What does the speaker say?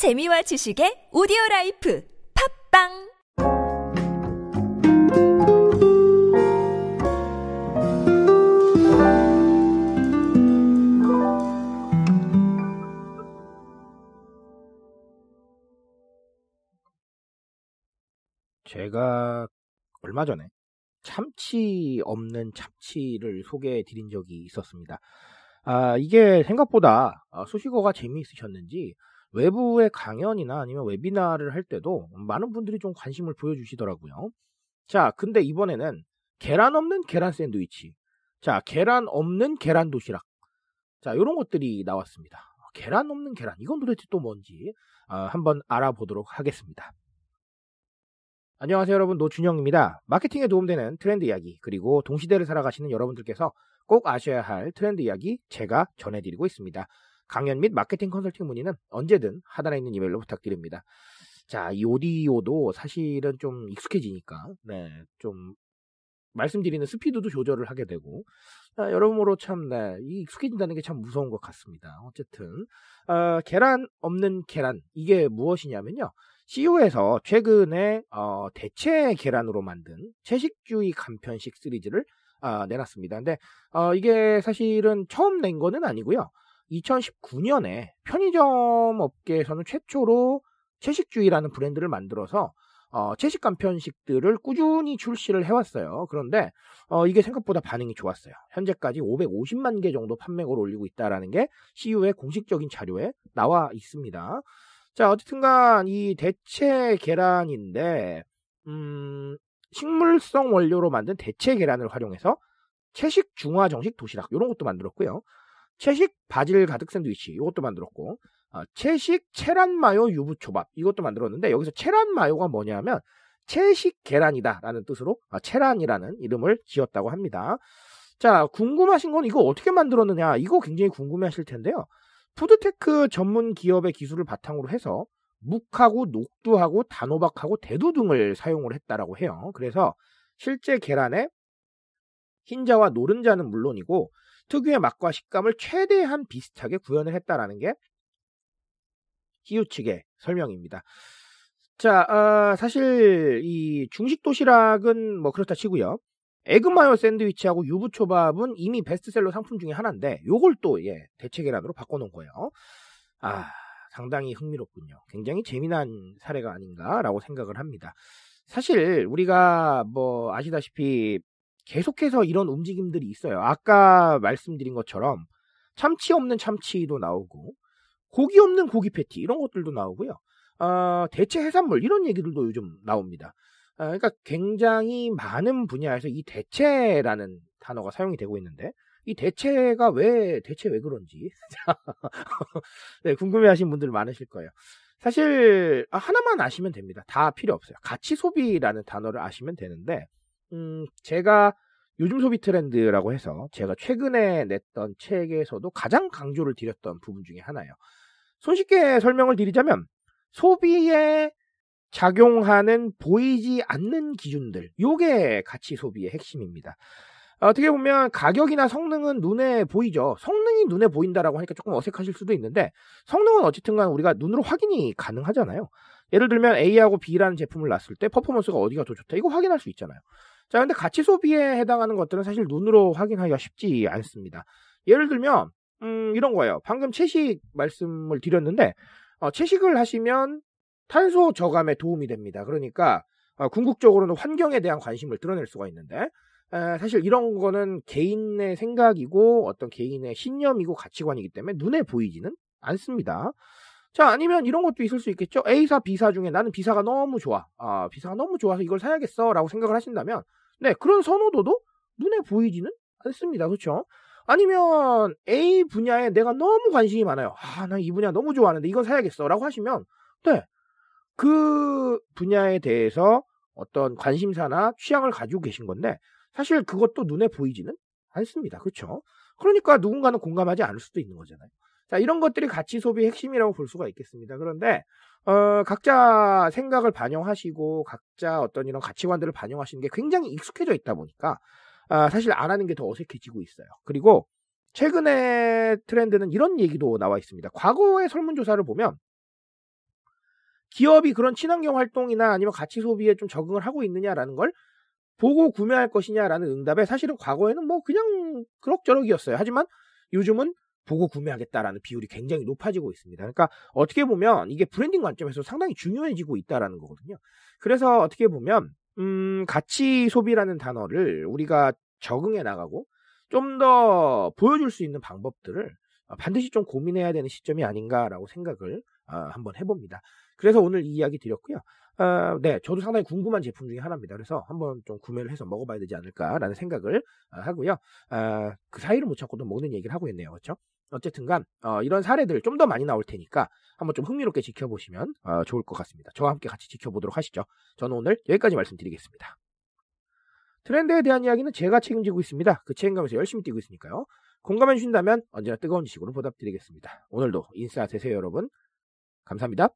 재미와 지식의 오디오 라이프 팝빵 제가 얼마 전에 참치 없는 참치를 소개해 드린 적이 있었습니다. 아, 이게 생각보다 아, 수식어가 재미있으셨는지 외부의 강연이나 아니면 웨비나를 할 때도 많은 분들이 좀 관심을 보여주시더라고요. 자, 근데 이번에는 계란 없는 계란 샌드위치. 자, 계란 없는 계란 도시락. 자, 이런 것들이 나왔습니다. 계란 없는 계란. 이건 도대체 또 뭔지 아, 한번 알아보도록 하겠습니다. 안녕하세요 여러분 노준영입니다. 마케팅에 도움되는 트렌드 이야기 그리고 동시대를 살아가시는 여러분들께서 꼭 아셔야 할 트렌드 이야기 제가 전해드리고 있습니다. 강연 및 마케팅 컨설팅 문의는 언제든 하단에 있는 이메일로 부탁드립니다. 자, 이 오디오도 사실은 좀 익숙해지니까 네, 좀 말씀드리는 스피드도 조절을 하게 되고 아, 여러모로 참 네, 이 익숙해진다는 게 참 무서운 것 같습니다. 어쨌든 어, 계란 없는 계란 이게 무엇이냐면요. CU에서 최근에 어, 대체 계란으로 만든 채식주의 간편식 시리즈를 어, 내놨습니다. 근데 어, 이게 사실은 처음 낸 거는 아니고요. 2019년에 편의점 업계에서는 최초로 채식주의라는 브랜드를 만들어서 어, 채식 간편식들을 꾸준히 출시를 해왔어요. 그런데 어, 이게 생각보다 반응이 좋았어요. 현재까지 550만 개 정도 판매고를 올리고 있다라는 게 CU의 공식적인 자료에 나와 있습니다. 자, 어쨌든간 이 대체 계란인데 음, 식물성 원료로 만든 대체 계란을 활용해서 채식 중화 정식 도시락 이런 것도 만들었고요. 채식 바질 가득 샌드위치 이것도 만들었고 어, 채식 체란 마요 유부초밥 이것도 만들었는데 여기서 체란 마요가 뭐냐면 채식 계란이다라는 뜻으로 어, 체란이라는 이름을 지었다고 합니다. 자 궁금하신 건 이거 어떻게 만들었느냐 이거 굉장히 궁금해하실 텐데요. food tech 전문 기업의 기술을 바탕으로 해서 묵하고 녹두하고 단호박하고 대두 등을 사용을 했다라고 해요. 그래서 실제 계란에 흰자와 노른자는 물론이고 특유의 맛과 식감을 최대한 비슷하게 구현을 했다라는 게 히유 측의 설명입니다. 자, 어, 사실 이 중식 도시락은 뭐 그렇다 치고요. 에그마요 샌드위치하고 유부초밥은 이미 베스트셀러 상품 중에 하나인데 요걸 또 예, 대체 계란으로 바꿔놓은 거예요. 아, 상당히 흥미롭군요. 굉장히 재미난 사례가 아닌가라고 생각을 합니다. 사실 우리가 뭐 아시다시피 계속해서 이런 움직임들이 있어요. 아까 말씀드린 것처럼 참치 없는 참치도 나오고 고기 없는 고기 패티 이런 것들도 나오고요. 어, 대체 해산물 이런 얘기들도 요즘 나옵니다. 어, 그러니까 굉장히 많은 분야에서 이 대체라는 단어가 사용이 되고 있는데 이 대체가 왜 대체 왜 그런지 네, 궁금해하신 분들 많으실 거예요. 사실 아, 하나만 아시면 됩니다. 다 필요 없어요. 가치 소비라는 단어를 아시면 되는데 음, 제가 요즘 소비 트렌드라고 해서 제가 최근에 냈던 책에서도 가장 강조를 드렸던 부분 중에 하나예요. 손쉽게 설명을 드리자면 소비에 작용하는 보이지 않는 기준들, 요게 가치 소비의 핵심입니다. 어떻게 보면 가격이나 성능은 눈에 보이죠. 성능이 눈에 보인다라고 하니까 조금 어색하실 수도 있는데 성능은 어쨌든 간 우리가 눈으로 확인이 가능하잖아요. 예를 들면 A하고 B라는 제품을 놨을 때 퍼포먼스가 어디가 더 좋다 이거 확인할 수 있잖아요. 자, 근데 가치 소비에 해당하는 것들은 사실 눈으로 확인하기가 쉽지 않습니다. 예를 들면 음, 이런 거예요. 방금 채식 말씀을 드렸는데 어, 채식을 하시면 탄소 저감에 도움이 됩니다. 그러니까 어, 궁극적으로는 환경에 대한 관심을 드러낼 수가 있는데 에, 사실 이런 거는 개인의 생각이고 어떤 개인의 신념이고 가치관이기 때문에 눈에 보이지는 않습니다. 자 아니면 이런 것도 있을 수 있겠죠. A사, B사 중에 나는 B사가 너무 좋아. 아, B사가 너무 좋아서 이걸 사야겠어 라고 생각을 하신다면 네 그런 선호도도 눈에 보이지는 않습니다. 그렇죠? 아니면 A 분야에 내가 너무 관심이 많아요. 아, 나 이 분야 너무 좋아하는데 이건 사야겠어 라고 하시면 네. 그 분야에 대해서 어떤 관심사나 취향을 가지고 계신 건데 사실 그것도 눈에 보이지는 않습니다. 그렇죠? 그러니까 누군가는 공감하지 않을 수도 있는 거잖아요. 자, 이런 것들이 가치 소비의 핵심이라고 볼 수가 있겠습니다. 그런데 어, 각자 생각을 반영하시고 각자 어떤 이런 가치관들을 반영하시는 게 굉장히 익숙해져 있다 보니까 아, 사실 안 하는 게 더 어색해지고 있어요. 그리고 최근에 트렌드는 이런 얘기도 나와 있습니다. 과거의 설문조사를 보면 기업이 그런 친환경 활동이나 아니면 가치 소비에 좀 적응을 하고 있느냐라는 걸 보고 구매할 것이냐라는 응답에 사실은 과거에는 뭐 그냥 그럭저럭이었어요. 하지만 요즘은 보고 구매하겠다라는 비율이 굉장히 높아지고 있습니다. 그러니까 어떻게 보면 이게 브랜딩 관점에서 상당히 중요해지고 있다라는 거거든요. 그래서 어떻게 보면 음, 가치 소비라는 단어를 우리가 적응해 나가고 좀 더 보여줄 수 있는 방법들을 반드시 좀 고민해야 되는 시점이 아닌가라고 생각을 어, 한번 해봅니다. 그래서 오늘 이 이야기 드렸고요. 어, 네, 저도 상당히 궁금한 제품 중에 하나입니다. 그래서 한번 좀 구매를 해서 먹어봐야 되지 않을까라는 생각을 어, 하고요. 어, 그 사이를 못 찾고도 먹는 얘기를 하고 있네요. 그렇죠? 어쨌든간 어, 이런 사례들 좀 더 많이 나올 테니까 한번 좀 흥미롭게 지켜보시면 어, 좋을 것 같습니다. 저와 함께 같이 지켜보도록 하시죠. 저는 오늘 여기까지 말씀드리겠습니다. 트렌드에 대한 이야기는 제가 책임지고 있습니다. 그 책임감에서 열심히 뛰고 있으니까요. 공감해 주신다면 언제나 뜨거운 지식으로 보답드리겠습니다. 오늘도 인싸 되세요 여러분. 감사합니다.